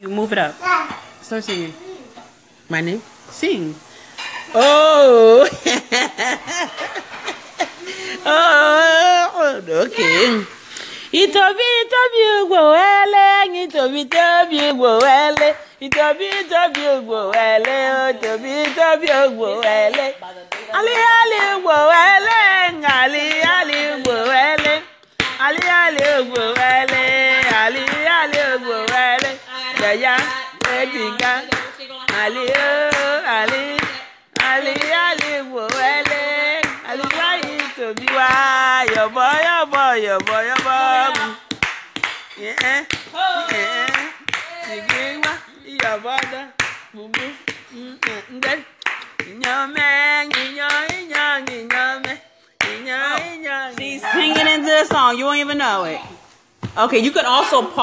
You move it up. Start singing. My name? Sing. Oh. oh. Okay. Itobi itobi ugbo wele, itobi itobi ugbo wele, itobi itobi ugbo wele, itobi itobi ugbo wele. Ali ali ugbo wele, ali ali ugbo wele, ali ali ugbo wele, Yaya, ejinga, ali o, ali, ali ali ugbo wele, ali wayi tobi wa, yobo yobo yobo yobo. Yeah, yeah, sigigwa, yobo da, bubu, nde, nyome, nyo, nyo, nyome, nyo, nyo. She's singing into the song. You won't even know it. Okay, you can also pause.